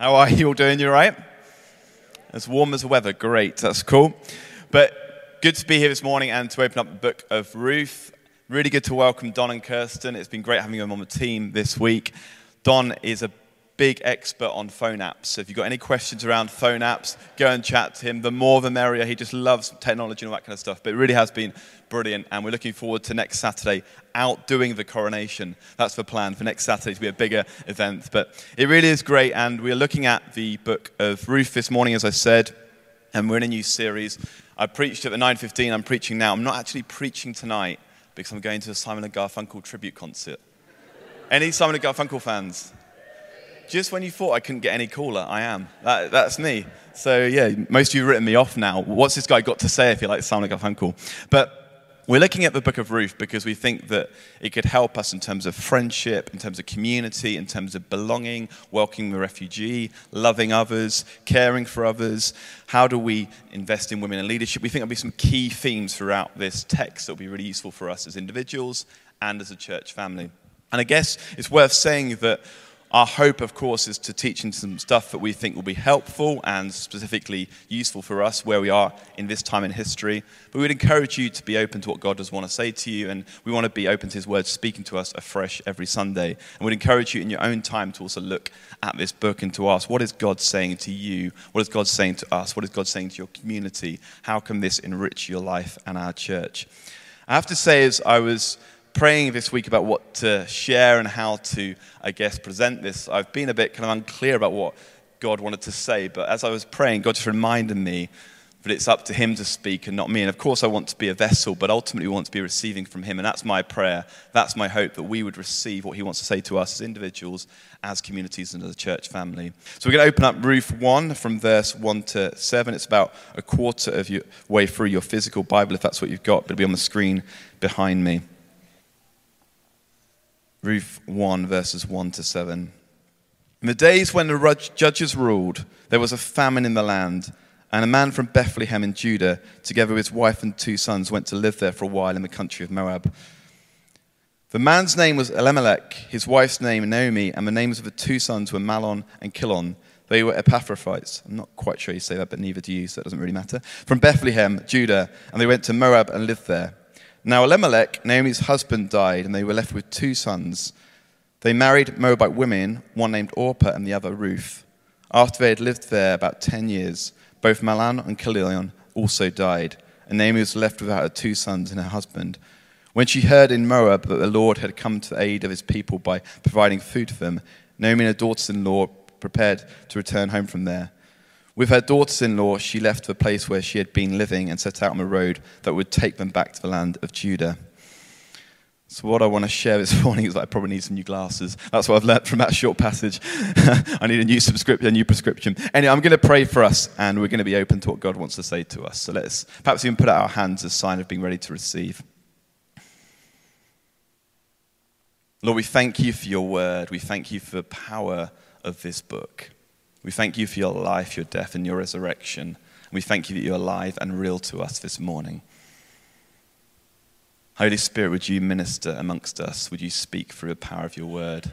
How are you all doing? You all right? As warm as the weather. Great. That's cool. But good to be here this morning and to open up the book of Ruth. Really good to welcome Don and Kirsten. It's been great having them on the team this week. Don is a big expert on phone apps. So if you've got any questions around phone apps, go and chat to him. The more the merrier. He just loves technology and all that kind of stuff. But it really has been brilliant. And we're looking forward to next Saturday outdoing the coronation. That's the plan for next Saturday to be a bigger event. But it really is great. And we're looking at the book of Ruth this morning, as I said. And we're in a new series. I preached at the 9.15. I'm preaching now. I'm not actually preaching tonight because I'm going to a Simon & Garfunkel tribute concert. Any Simon & Garfunkel fans? Just when you thought I couldn't get any cooler, I am. That, that's me. So, yeah, most of you have written me off now. What's this guy got to say if you like sound like a phone call? But we're looking at the book of Ruth because we think that it could help us in terms of friendship, in terms of community, in terms of belonging, welcoming the refugee, loving others, caring for others. How do we invest in women in leadership? We think there'll be some key themes throughout this text that will be really useful for us as individuals and as a church family. And I guess it's worth saying that our hope, of course, is to teach in some stuff that we think will be helpful and specifically useful for us where we are in this time in history. But we'd encourage you to be open to what God does want to say to you, and we want to be open to His Word speaking to us afresh every Sunday. And we'd encourage you in your own time to also look at this book and to ask, what is God saying to you? What is God saying to us? What is God saying to your community? How can this enrich your life and our church? I have to say, as I was praying this week about what to share and how to, I guess, present this, I've been a bit kind of unclear about what God wanted to say. But as I was praying, God just reminded me that it's up to Him to speak and not me. And of course, I want to be a vessel, but ultimately, we want to be receiving from Him. And that's my prayer. That's my hope that we would receive what He wants to say to us as individuals, as communities, and as a church family. So we're going to open up Ruth 1 from verse 1 to 7. It's about a quarter of your way through your physical Bible, if that's what you've got, but it'll be on the screen behind me. Ruth 1, verses 1 to 7. In the days when the judges ruled, there was a famine in the land, and a man from Bethlehem in Judah, together with his wife and two sons, went to live there for a while in the country of Moab. The man's name was Elimelech, his wife's name Naomi, and the names of the two sons were Mahlon and Kilon. They were Epaphrathites. I'm not quite sure you say that, but neither do you, so it doesn't really matter. From Bethlehem, Judah, and they went to Moab and lived there. Now, Elimelech, Naomi's husband, died, and they were left with two sons. They married Moabite women, one named Orpah and the other Ruth. After they had lived there about ten years, both Mahlon and Chilion also died, and Naomi was left without her two sons and her husband. When she heard in Moab that the Lord had come to the aid of his people by providing food for them, Naomi and her daughters in law prepared to return home from there. With her daughters in law, she left the place where she had been living and set out on a road that would take them back to the land of Judah. So, what I want to share this morning is that I probably need some new glasses. That's what I've learned from that short passage. I need a new subscription, a new prescription. Anyway, I'm going to pray for us, and we're going to be open to what God wants to say to us. So, let's perhaps even put out our hands as a sign of being ready to receive. Lord, we thank you for your word. We thank you for the power of this book. We thank you for your life, your death, and your resurrection. We thank you that you're alive and real to us this morning. Holy Spirit, would you minister amongst us? Would you speak through the power of your word?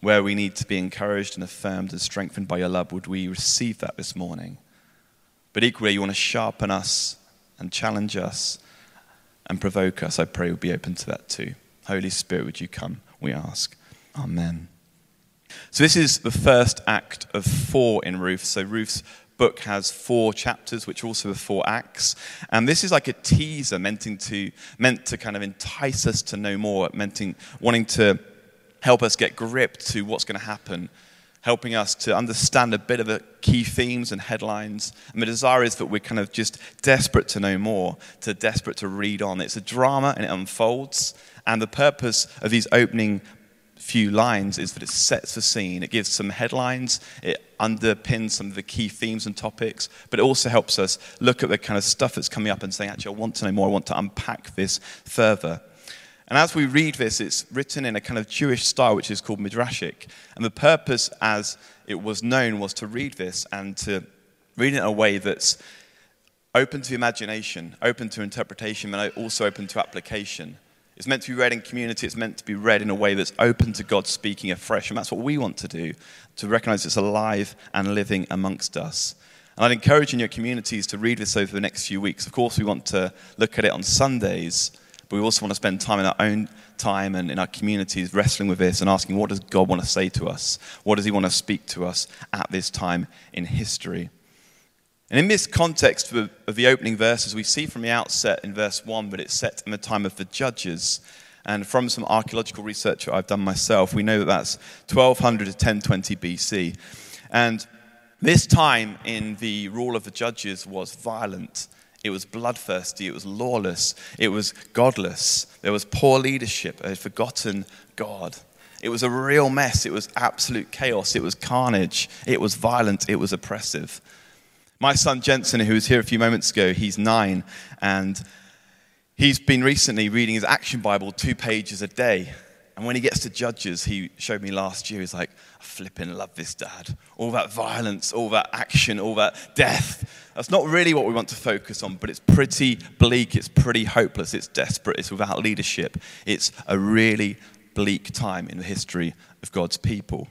Where we need to be encouraged and affirmed and strengthened by your love, would we receive that this morning? But equally, you want to sharpen us and challenge us and provoke us. I pray we'll be open to that too. Holy Spirit, would you come? We ask. Amen. So, this is the first act of four in Ruth. So, Ruth's book has four chapters, which are also the four acts. And this is like a teaser meant to, meant to kind of entice us to know more, meant wanting to help us get grip to what's going to happen, helping us to understand a bit of the key themes and headlines. And the desire is that we're kind of just desperate to know more, to desperate to read on. It's a drama and it unfolds. And the purpose of these opening few lines is that it sets the scene. It gives some headlines, it underpins some of the key themes and topics, but it also helps us look at the kind of stuff that's coming up and saying, actually, I want to know more, I want to unpack this further. And as we read this, it's written in a kind of Jewish style, which is called Midrashic. And the purpose, as it was known, was to read this and to read it in a way that's open to imagination, open to interpretation, but also open to application. It's meant to be read in community. It's meant to be read in a way that's open to God speaking afresh. And that's what we want to do, to recognize it's alive and living amongst us. And I'd encourage in your communities to read this over the next few weeks. Of course, we want to look at it on Sundays, but we also want to spend time in our own time and in our communities wrestling with this and asking, what does God want to say to us? What does He want to speak to us at this time in history? And in this context of, the opening verses, we see from the outset in verse 1 that it's set in the time of the judges. And from some archaeological research that I've done myself, we know that that's 1200 to 1020 BC. And this time in the rule of the judges was violent. It was bloodthirsty. It was lawless. It was godless. There was poor leadership, a forgotten God. It was a real mess. It was absolute chaos. It was carnage. It was violent. It was oppressive. My son Jensen, who was here a few moments ago, he's nine, and he's been recently reading his Action Bible two pages a day. And when he gets to Judges, he showed me last year, he's like, I flipping love this, Dad. All that violence, all that action, all that death. That's not really what we want to focus on, but it's pretty bleak, it's pretty hopeless, it's desperate, it's without leadership. It's a really bleak time in the history of God's people.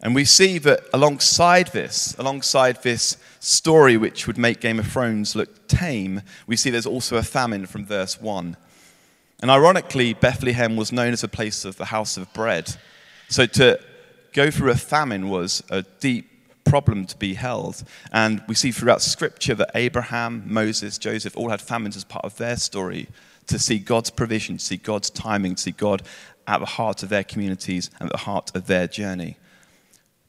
And we see that alongside this, alongside this story which would make Game of Thrones look tame, we see there's also a famine from verse 1. And ironically, Bethlehem was known as a place of the house of bread. So to go through a famine was a deep problem to be held. And we see throughout Scripture that Abraham, Moses, Joseph all had famines as part of their story to see God's provision, to see God's timing, to see God at the heart of their communities and at the heart of their journey.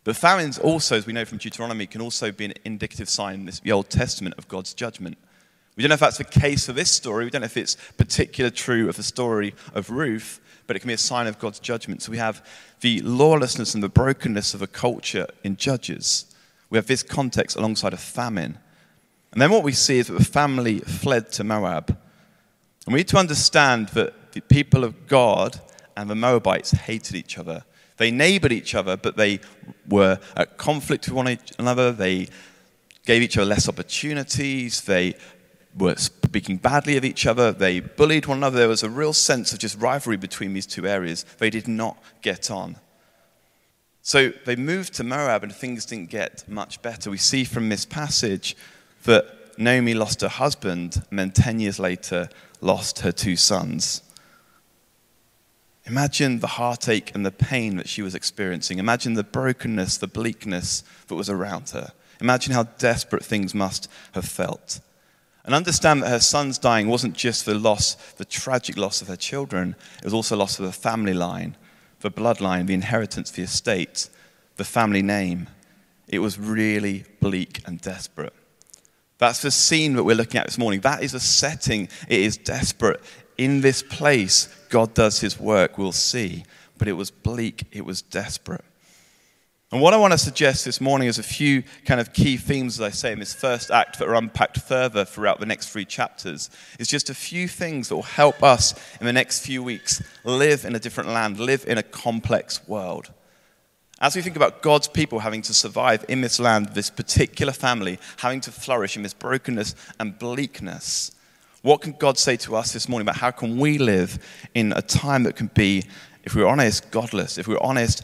But famines also, as we know from Deuteronomy, can also be an indicative sign in the Old Testament of God's judgment. We don't know if that's the case for this story. We don't know if it's particular true of the story of Ruth, but it can be a sign of God's judgment. So we have the lawlessness and the brokenness of a culture in Judges. We have this context alongside a famine. And then what we see is that the family fled to Moab. And we need to understand that the people of God and the Moabites hated each other. They neighbored each other, but they were at conflict with one another. They gave each other less opportunities. They were speaking badly of each other. They bullied one another. There was a real sense of just rivalry between these two areas. They did not get on. So they moved to Moab and things didn't get much better. We see from this passage that Naomi lost her husband and then 10 years later lost her two sons. Imagine the heartache and the pain that she was experiencing. Imagine the brokenness, the bleakness that was around her. Imagine how desperate things must have felt. And understand that her son's dying wasn't just the loss, the tragic loss of her children, it was also loss of the family line, the bloodline, the inheritance, the estate, the family name. It was really bleak and desperate. That's the scene that we're looking at this morning. That is a setting. It is desperate in this place, God does his work, we'll see. But it was bleak, it was desperate. And what I want to suggest this morning is a few kind of key themes, as I say, in this first act that are unpacked further throughout the next three chapters. It's just a few things that will help us in the next few weeks live in a different land, live in a complex world. As we think about God's people having to survive in this land, this particular family having to flourish in this brokenness and bleakness, what can God say to us this morning about how can we live in a time that can be, if we're honest, godless, if we're honest,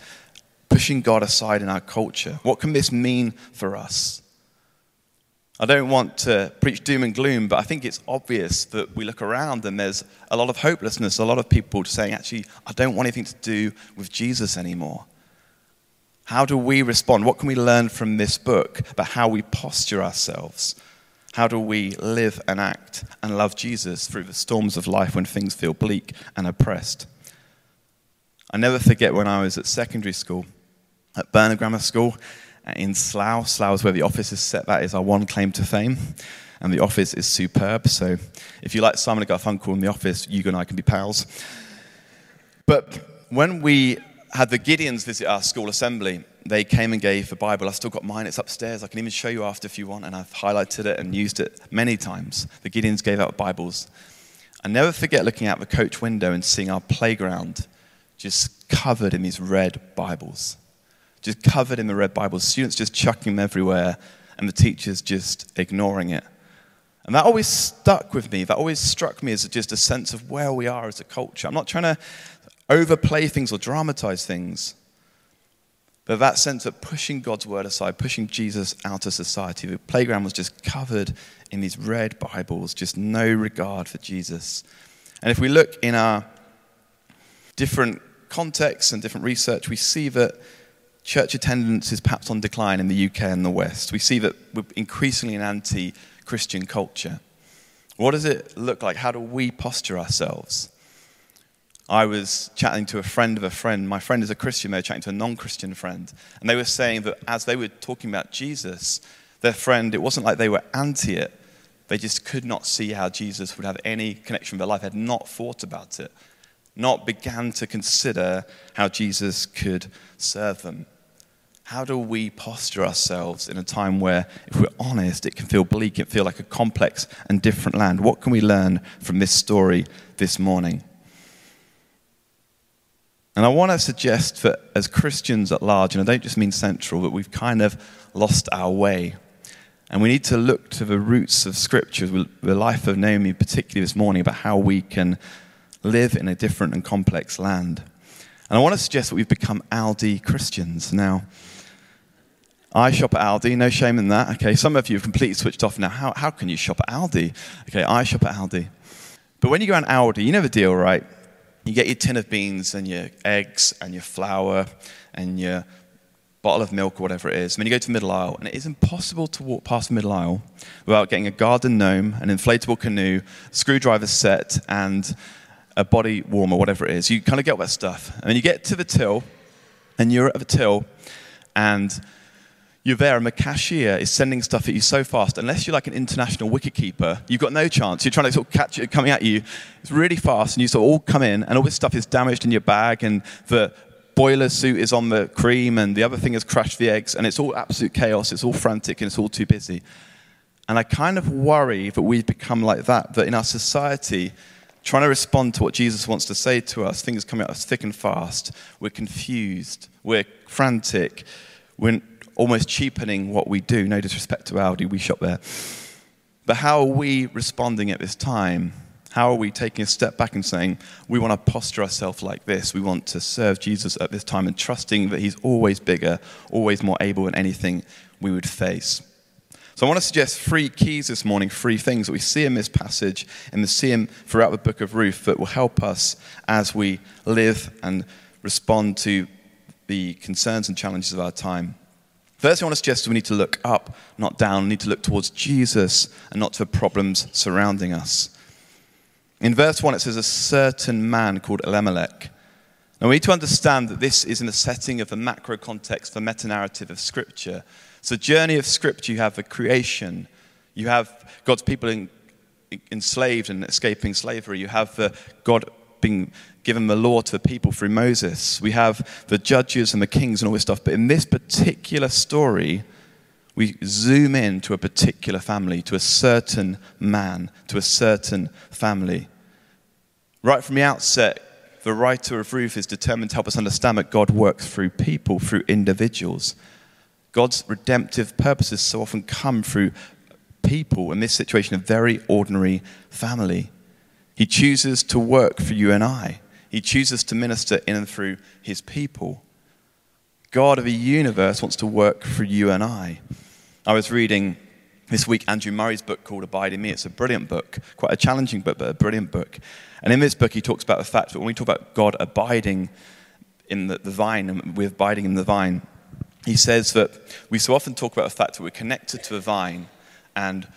pushing God aside in our culture? What can this mean for us? I don't want to preach doom and gloom, but I think it's obvious that we look around and there's a lot of hopelessness, a lot of people saying, actually, I don't want anything to do with Jesus anymore. How do we respond? What can we learn from this book about how we posture ourselves? How do we live and act and love Jesus through the storms of life when things feel bleak and oppressed? I never forget when I was at secondary school, at Burnham Grammar School in Slough. Slough is where the office is set. That is our one claim to fame. And the office is superb. So if you like Simon and Garfunkel in the office, you and I can be pals. But when we had the Gideons visit our school assembly, they came and gave the Bible. I've still got mine, it's upstairs. I can even show you after if you want, and I've highlighted it and used it many times. The Gideons gave out Bibles. I never forget looking out the coach window and seeing our playground just covered in these red Bibles. Just covered in the red Bibles. Students just chucking them everywhere, and the teachers just ignoring it. And that always stuck with me. That always struck me as just a sense of where we are as a culture. I'm not trying to overplay things or dramatize things, but that sense of pushing God's word aside, pushing Jesus out of society. The playground was just covered in these red Bibles, just no regard for Jesus. And if we look in our different contexts and different research, we see that church attendance is perhaps on decline in the UK and the West. We see that we're increasingly an anti Christian culture. What does it look like? How do we posture ourselves? I was chatting to a friend of a friend. My friend is a Christian. They were chatting to a non Christian friend. And they were saying that as they were talking about Jesus, their friend, it wasn't like they were anti it. They just could not see how Jesus would have any connection with their life, had not thought about it, not began to consider how Jesus could serve them. How do we posture ourselves in a time where, if we're honest, it can feel bleak, it can feel like a complex and different land? What can we learn from this story this morning? And I want to suggest that as Christians at large, and I don't just mean central, that we've kind of lost our way. And we need to look to the roots of Scripture, the life of Naomi, particularly this morning, about how we can live in a different and complex land. And I want to suggest that we've become Aldi Christians. Now, I shop at Aldi, no shame in that. Okay, some of you have completely switched off now. How, how can you shop at Aldi? Okay, I shop at Aldi. But when you go on Aldi, you know the deal, right? You get your tin of beans and your eggs and your flour and your bottle of milk or whatever it is. And then you go to the middle aisle, and it is impossible to walk past the middle aisle without getting a garden gnome, an inflatable canoe, screwdriver set, and a body warmer, whatever it is. You kind of get all that stuff. And then you get to the till, and you're at the till, and you're there and the cashier is sending stuff at you so fast, unless you're like an international wicketkeeper, you've got no chance. You're trying to sort of catch it coming at you. It's really fast, and you sort of all come in, and all this stuff is damaged in your bag, and the boiler suit is on the cream, and the other thing has crashed the eggs, and it's all absolute chaos. It's all frantic, and it's all too busy. And I kind of worry that we've become like that, that in our society, trying to respond to what Jesus wants to say to us, things coming at us thick and fast, we're confused, we're frantic, we're almost cheapening what we do. No disrespect to Aldi, we shop there. But how are we responding at this time? How are we taking a step back and saying, we want to posture ourselves like this? We want to serve Jesus at this time and trusting that He's always bigger, always more able than anything we would face. So I want to suggest three keys this morning, three things that we see in this passage and we see them throughout the book of Ruth that will help us as we live and respond to the concerns and challenges of our time. First, I want to suggest we need to look up, not down. We need to look towards Jesus and not to the problems surrounding us. In verse 1, it says, A certain man called Elimelech. Now, we need to understand that this is in the setting of the macro context, the meta narrative of Scripture. It's journey of Scripture. You have the creation, you have God's people in, enslaved and escaping slavery, you have the God being given the law to the people through Moses. We have the judges and the kings and all this stuff. But in this particular story, we zoom in to a particular family, to a certain man, to a certain family. Right from the outset, the writer of Ruth is determined to help us understand that God works through people, through individuals. God's redemptive purposes so often come through people, in this situation, a very ordinary family. He chooses to work for you and I. He chooses to minister in and through his people. God of the universe wants to work for you and I. I was reading this week Andrew Murray's book called Abide in Me. It's a brilliant book, quite a challenging book, but a brilliant book. And in this book, he talks about the fact that when we talk about God abiding in the, the vine and we're abiding in the vine, he says that we so often talk about the fact that we're connected to the vine and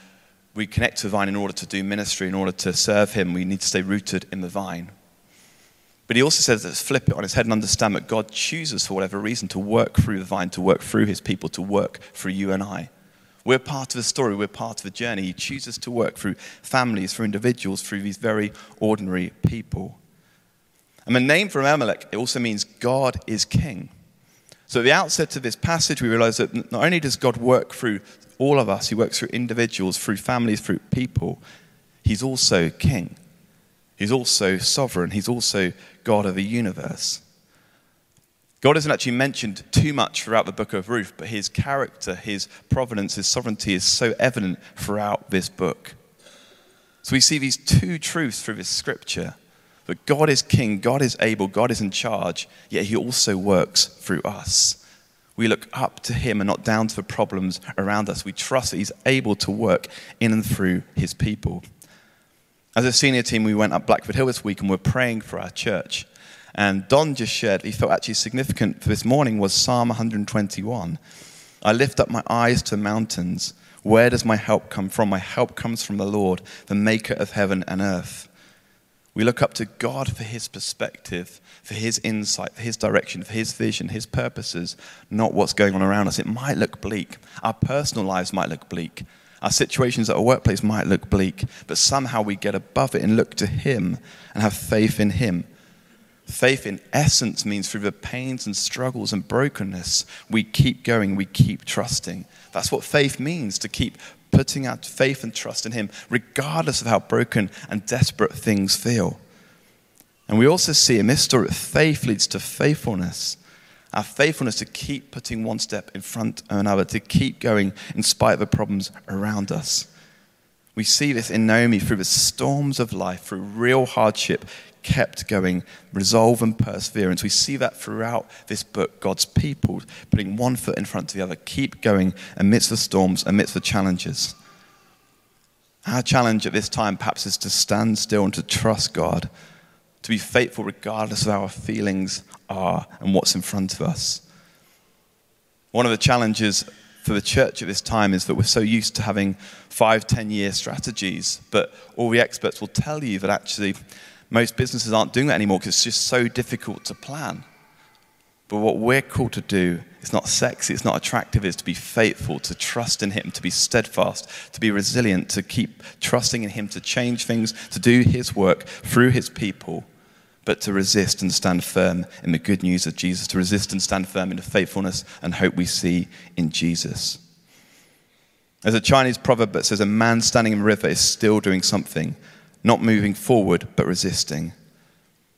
we connect to the vine in order to do ministry, in order to serve Him. We need to stay rooted in the vine. But he also says, let's flip it on its head and understand that God chooses, for whatever reason, to work through the vine, to work through His people, to work through you and I. We're part of the story, we're part of the journey. He chooses to work through families, through individuals, through these very ordinary people. And the name for Elimelech, it also means God is king. So at the outset of this passage, we realize that not only does God work through all of us. He works through individuals, through families, through people. He's also king. He's also sovereign. He's also God of the universe. God isn't actually mentioned too much throughout the book of Ruth, but his character, his providence, his sovereignty is so evident throughout this book. So we see these two truths through this scripture that God is king, God is able, God is in charge, yet he also works through us. We look up to him and not down to the problems around us. We trust that he's able to work in and through his people. As a senior team, we went up Blackford Hill this week and we're praying for our church. And Don just shared, he felt actually significant for this morning was Psalm 121. I lift up my eyes to the mountains. Where does my help come from? My help comes from the Lord, the maker of heaven and earth. We look up to God for his perspective, for his insight, for his direction, for his vision, his purposes, not what's going on around us. It might look bleak. Our personal lives might look bleak. Our situations at our workplace might look bleak, but somehow we get above it and look to him and have faith in him. Faith, in essence, means through the pains and struggles and brokenness, we keep going, we keep trusting. That's what faith means to keep putting our faith and trust in Him, regardless of how broken and desperate things feel. And we also see in this story that faith leads to faithfulness. Our faithfulness to keep putting one step in front of another, to keep going in spite of the problems around us. We see this in Naomi through the storms of life, through real hardship, kept going, resolve and perseverance. We see that throughout this book, God's people putting one foot in front of the other, keep going amidst the storms, amidst the challenges. Our challenge at this time perhaps is to stand still and to trust God, to be faithful regardless of how our feelings are and what's in front of us. One of the challenges for the church at this time is that we're so used to having five, ten year strategies, but all the experts will tell you that actually most businesses aren't doing that anymore because it's just so difficult to plan. But what we're called to do is not sexy, it's not attractive, it's to be faithful, to trust in Him, to be steadfast, to be resilient, to keep trusting in Him, to change things, to do His work through His people, but to resist and stand firm in the good news of Jesus, to resist and stand firm in the faithfulness and hope we see in Jesus. There's a Chinese proverb that says, A man standing in the river is still doing something not moving forward, but resisting.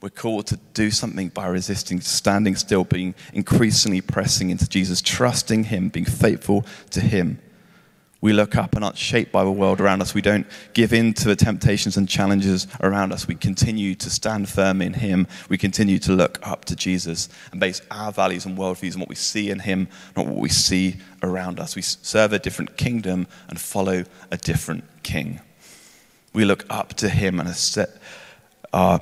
We're called to do something by resisting, standing still, being increasingly pressing into Jesus, trusting Him, being faithful to Him. We look up and aren't shaped by the world around us. We don't give in to the temptations and challenges around us. We continue to stand firm in Him. We continue to look up to Jesus and base our values and worldviews on what we see in Him, not what we see around us. We serve a different kingdom and follow a different King. We look up to Him and our uh,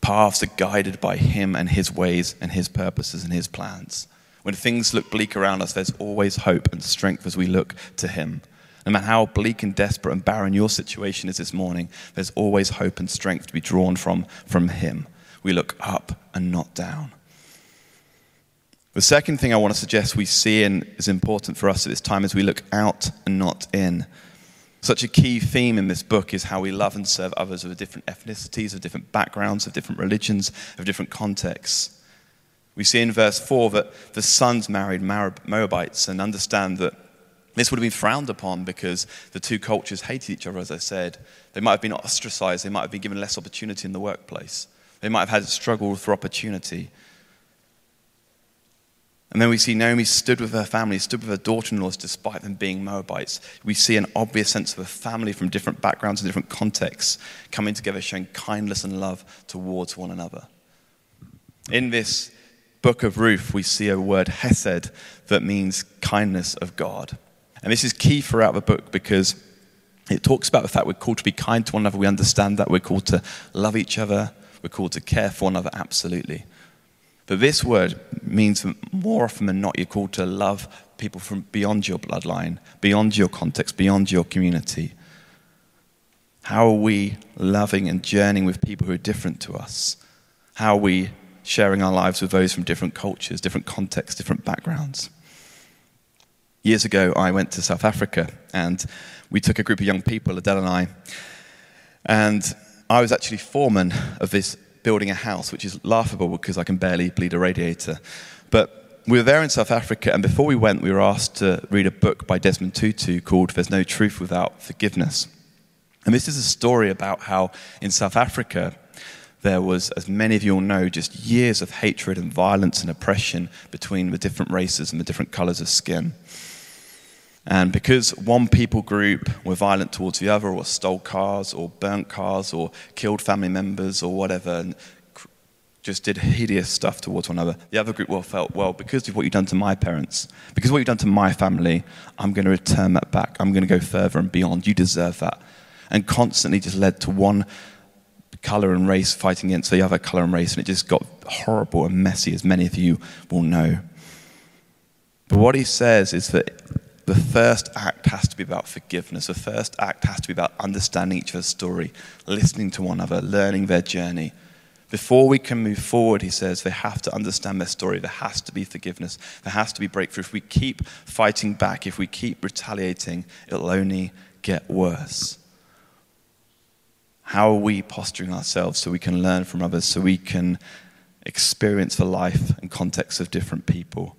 paths are guided by Him and His ways and His purposes and His plans. When things look bleak around us, there's always hope and strength as we look to Him. No matter how bleak and desperate and barren your situation is this morning, there's always hope and strength to be drawn from from Him. We look up and not down. The second thing I want to suggest we see and is important for us at this time is we look out and not in. Such a key theme in this book is how we love and serve others of different ethnicities, of different backgrounds, of different religions, of different contexts. We see in verse 4 that the sons married Moabites and understand that this would have been frowned upon because the two cultures hated each other, as I said. They might have been ostracized, they might have been given less opportunity in the workplace, they might have had a struggle for opportunity. And then we see Naomi stood with her family, stood with her daughter in laws, despite them being Moabites. We see an obvious sense of a family from different backgrounds and different contexts coming together, showing kindness and love towards one another. In this book of Ruth, we see a word, hesed, that means kindness of God. And this is key throughout the book because it talks about the fact we're called to be kind to one another. We understand that. We're called to love each other. We're called to care for one another, absolutely. But this word means more often than not, you're called to love people from beyond your bloodline, beyond your context, beyond your community. How are we loving and journeying with people who are different to us? How are we sharing our lives with those from different cultures, different contexts, different backgrounds? Years ago, I went to South Africa and we took a group of young people, Adele and I, and I was actually foreman of this building a house, which is laughable because I can barely bleed a radiator. But we were there in South Africa, and before we went, we were asked to read a book by Desmond Tutu called There's No Truth Without Forgiveness. And this is a story about how in South Africa, there was, as many of you all know, just years of hatred and violence and oppression between the different races and the different colors of skin. And because one people group were violent towards the other, or stole cars, or burnt cars, or killed family members, or whatever, and just did hideous stuff towards one another, the other group well felt, well, because of what you've done to my parents, because of what you've done to my family, I'm going to return that back. I'm going to go further and beyond. You deserve that. And constantly just led to one color and race fighting against the other color and race, and it just got horrible and messy, as many of you will know. But what he says is that the first act has to be about forgiveness. The first act has to be about understanding each other's story, listening to one another, learning their journey. Before we can move forward, he says, they have to understand their story. There has to be forgiveness. There has to be breakthrough. If we keep fighting back, if we keep retaliating, it'll only get worse. How are we posturing ourselves so we can learn from others, so we can experience the life and context of different people?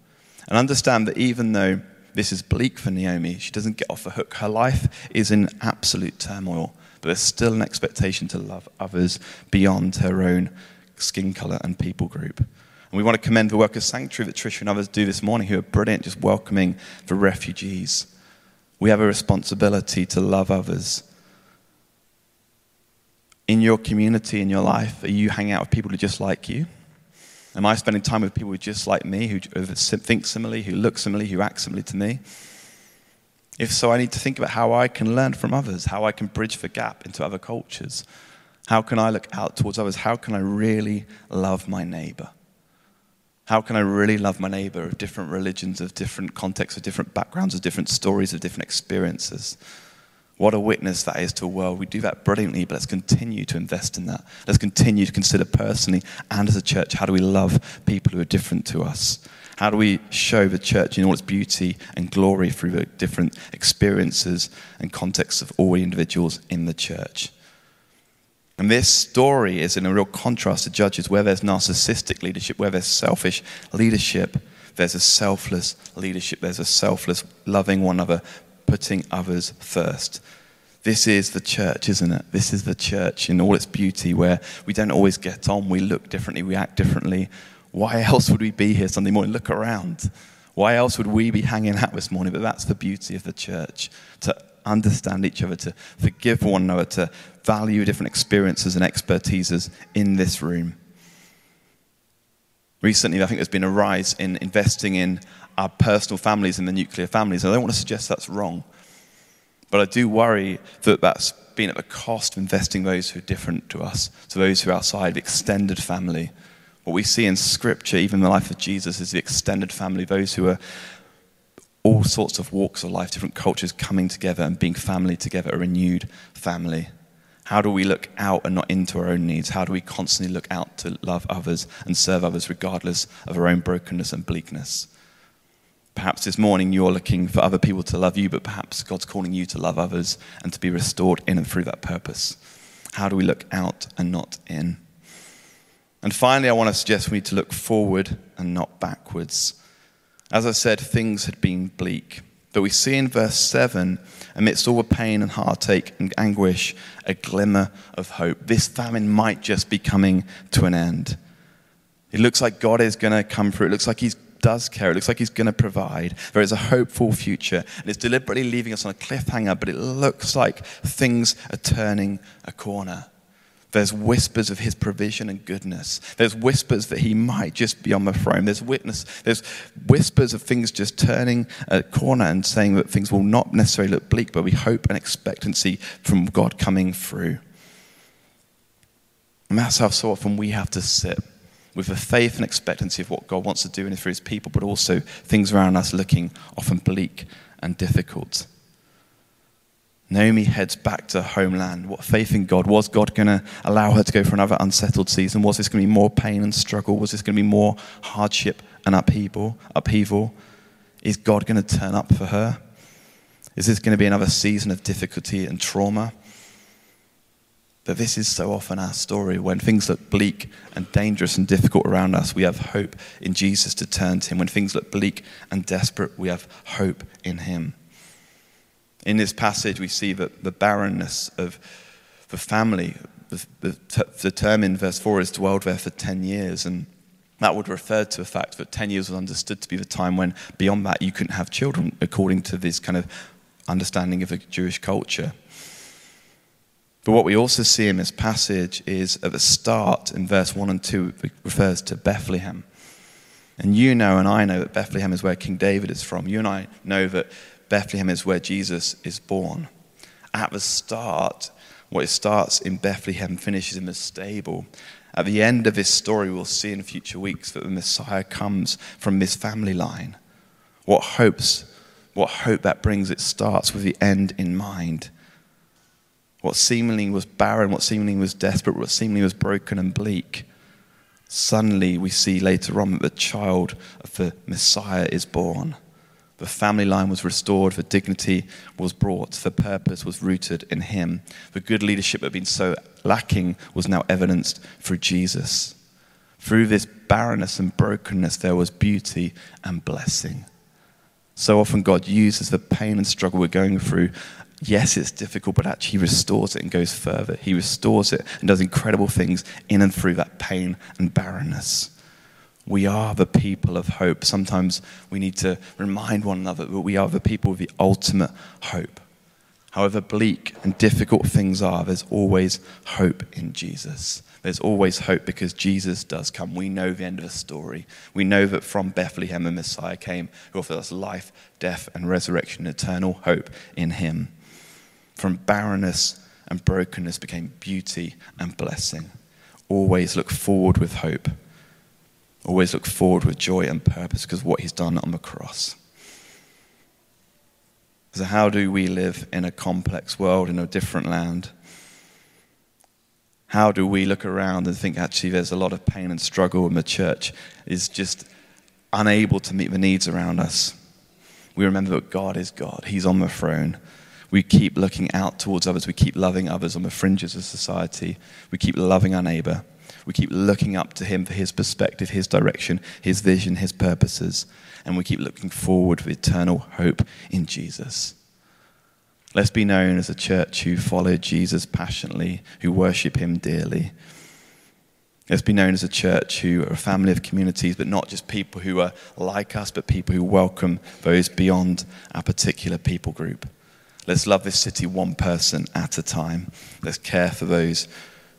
And understand that even though this is bleak for Naomi, she doesn't get off the hook. Her life is in absolute turmoil, but there's still an expectation to love others beyond her own skin color and people group. And we want to commend the work of Sanctuary that Tricia and others do this morning, who are brilliant, just welcoming the refugees. We have a responsibility to love others in your community, in your life, are you hanging out with people who are just like you? Am I spending time with people who are just like me, who think similarly, who look similarly, who act similarly to me? If so, I need to think about how I can learn from others, how I can bridge the gap into other cultures. How can I look out towards others? How can I really love my neighbor? How can I really love my neighbor of different religions, of different contexts, of different backgrounds, of different stories, of different experiences? What a witness that is to a world. We do that brilliantly, but let's continue to invest in that. Let's continue to consider personally and as a church how do we love people who are different to us? How do we show the church in all its beauty and glory through the different experiences and contexts of all the individuals in the church? And this story is in a real contrast to Judges, where there's narcissistic leadership, where there's selfish leadership, there's a selfless leadership, there's a selfless loving one another, putting others first. This is the church, isn't it? This is the church in all its beauty where we don't always get on, we look differently, we act differently. Why else would we be here Sunday morning? Look around. Why else would we be hanging out this morning? But that's the beauty of the church to understand each other, to forgive one another, to value different experiences and expertises in this room. Recently, I think there's been a rise in investing in our personal families and the nuclear families. I don't want to suggest that's wrong, but I do worry that that's been at the cost of investing those who are different to us, to those who are outside, the extended family. What we see in Scripture, even in the life of Jesus, is the extended family, those who are all sorts of walks of life, different cultures coming together and being family together, a renewed family. How do we look out and not into our own needs? How do we constantly look out to love others and serve others regardless of our own brokenness and bleakness? Perhaps this morning you're looking for other people to love you, but perhaps God's calling you to love others and to be restored in and through that purpose. How do we look out and not in? And finally, I want to suggest we need to look forward and not backwards. As I said, things had been bleak. But we see in verse 7, amidst all the pain and heartache and anguish, a glimmer of hope. This famine might just be coming to an end. It looks like God is going to come through. It looks like He does care. It looks like he's going to provide. There is a hopeful future. And it's deliberately leaving us on a cliffhanger, but it looks like things are turning a corner. There's whispers of his provision and goodness. There's whispers that he might just be on the throne. There's witness. There's whispers of things just turning a corner and saying that things will not necessarily look bleak, but we hope and expectancy from God coming through. And that's how so often we have to sit with the faith and expectancy of what God wants to do in and through his people, but also things around us looking often bleak and difficult. Naomi heads back to homeland. What faith in God? Was God going to allow her to go for another unsettled season? Was this going to be more pain and struggle? Was this going to be more hardship and upheaval? upheaval? Is God going to turn up for her? Is this going to be another season of difficulty and trauma? But this is so often our story. When things look bleak and dangerous and difficult around us, we have hope in Jesus to turn to Him. When things look bleak and desperate, we have hope in Him. In this passage, we see that the barrenness of the family, the, term in verse 4 is dwelled there for 10 years. And That would refer to the fact that 10 years was understood to be the time when, beyond that, you couldn't have children, according to this kind of understanding of the Jewish culture. But what we also see in this passage is at the start, in verse 1 and 2, it refers to Bethlehem. And you know, and I know that Bethlehem is where King David is from. You and I know that Bethlehem is where Jesus is born. At the start, what it starts in Bethlehem finishes in the stable. At the end of this story, we'll see in future weeks that the Messiah comes from this family line. What hopes, what hope that brings, it starts with the end in mind. What seemingly was barren, what seemingly was desperate, what seemingly was broken and bleak. Suddenly, we see later on that the child of the Messiah is born. The family line was restored, the dignity was brought, the purpose was rooted in him. The good leadership that had been so lacking was now evidenced through Jesus. Through this barrenness and brokenness, there was beauty and blessing. So often, God uses the pain and struggle we're going through. Yes, it's difficult, but actually, He restores it and goes further. He restores it and does incredible things in and through that pain and barrenness. We are the people of hope. Sometimes we need to remind one another that we are the people with the ultimate hope. However bleak and difficult things are, there's always hope in Jesus. There's always hope because Jesus does come. We know the end of the story. We know that from Bethlehem the Messiah came who offers us life, death, and resurrection, eternal hope in him. From barrenness and brokenness became beauty and blessing. Always look forward with hope Always look forward with joy and purpose because of what he's done on the cross. So, how do we live in a complex world, in a different land? How do we look around and think actually there's a lot of pain and struggle and the church is just unable to meet the needs around us? We remember that God is God, He's on the throne. We keep looking out towards others, we keep loving others on the fringes of society, we keep loving our neighbor. We keep looking up to Him for His perspective, His direction, His vision, His purposes. And we keep looking forward with eternal hope in Jesus. Let's be known as a church who follow Jesus passionately, who worship Him dearly. Let's be known as a church who are a family of communities, but not just people who are like us, but people who welcome those beyond our particular people group. Let's love this city one person at a time. Let's care for those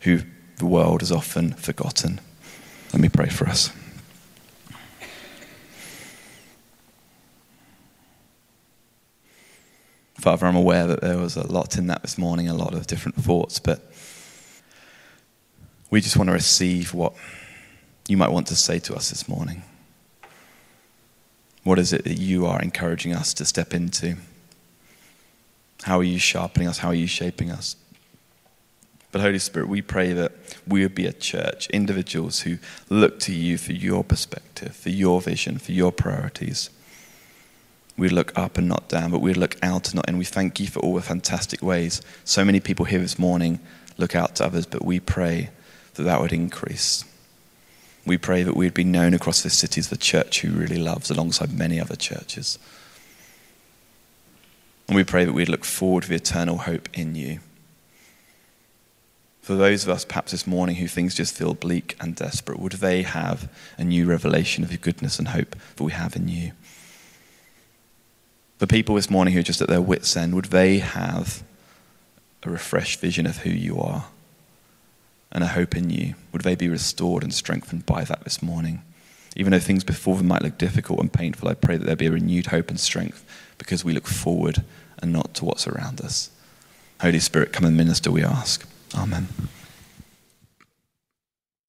who the world has often forgotten. Let me pray for us. Father, I'm aware that there was a lot in that this morning, a lot of different thoughts, but we just want to receive what you might want to say to us this morning. What is it that you are encouraging us to step into? How are you sharpening us? How are you shaping us? But Holy Spirit, we pray that we would be a church, individuals who look to you for your perspective, for your vision, for your priorities. We look up and not down, but we look out and not in. We thank you for all the fantastic ways so many people here this morning look out to others, but we pray that that would increase. We pray that we'd be known across this city as the church who really loves, alongside many other churches. And we pray that we'd look forward with eternal hope in you. For those of us perhaps this morning who things just feel bleak and desperate, would they have a new revelation of your goodness and hope that we have in you? For people this morning who are just at their wits' end, would they have a refreshed vision of who you are and a hope in you? Would they be restored and strengthened by that this morning? Even though things before them might look difficult and painful, I pray that there be a renewed hope and strength because we look forward and not to what's around us. Holy Spirit, come and minister, we ask. Amen.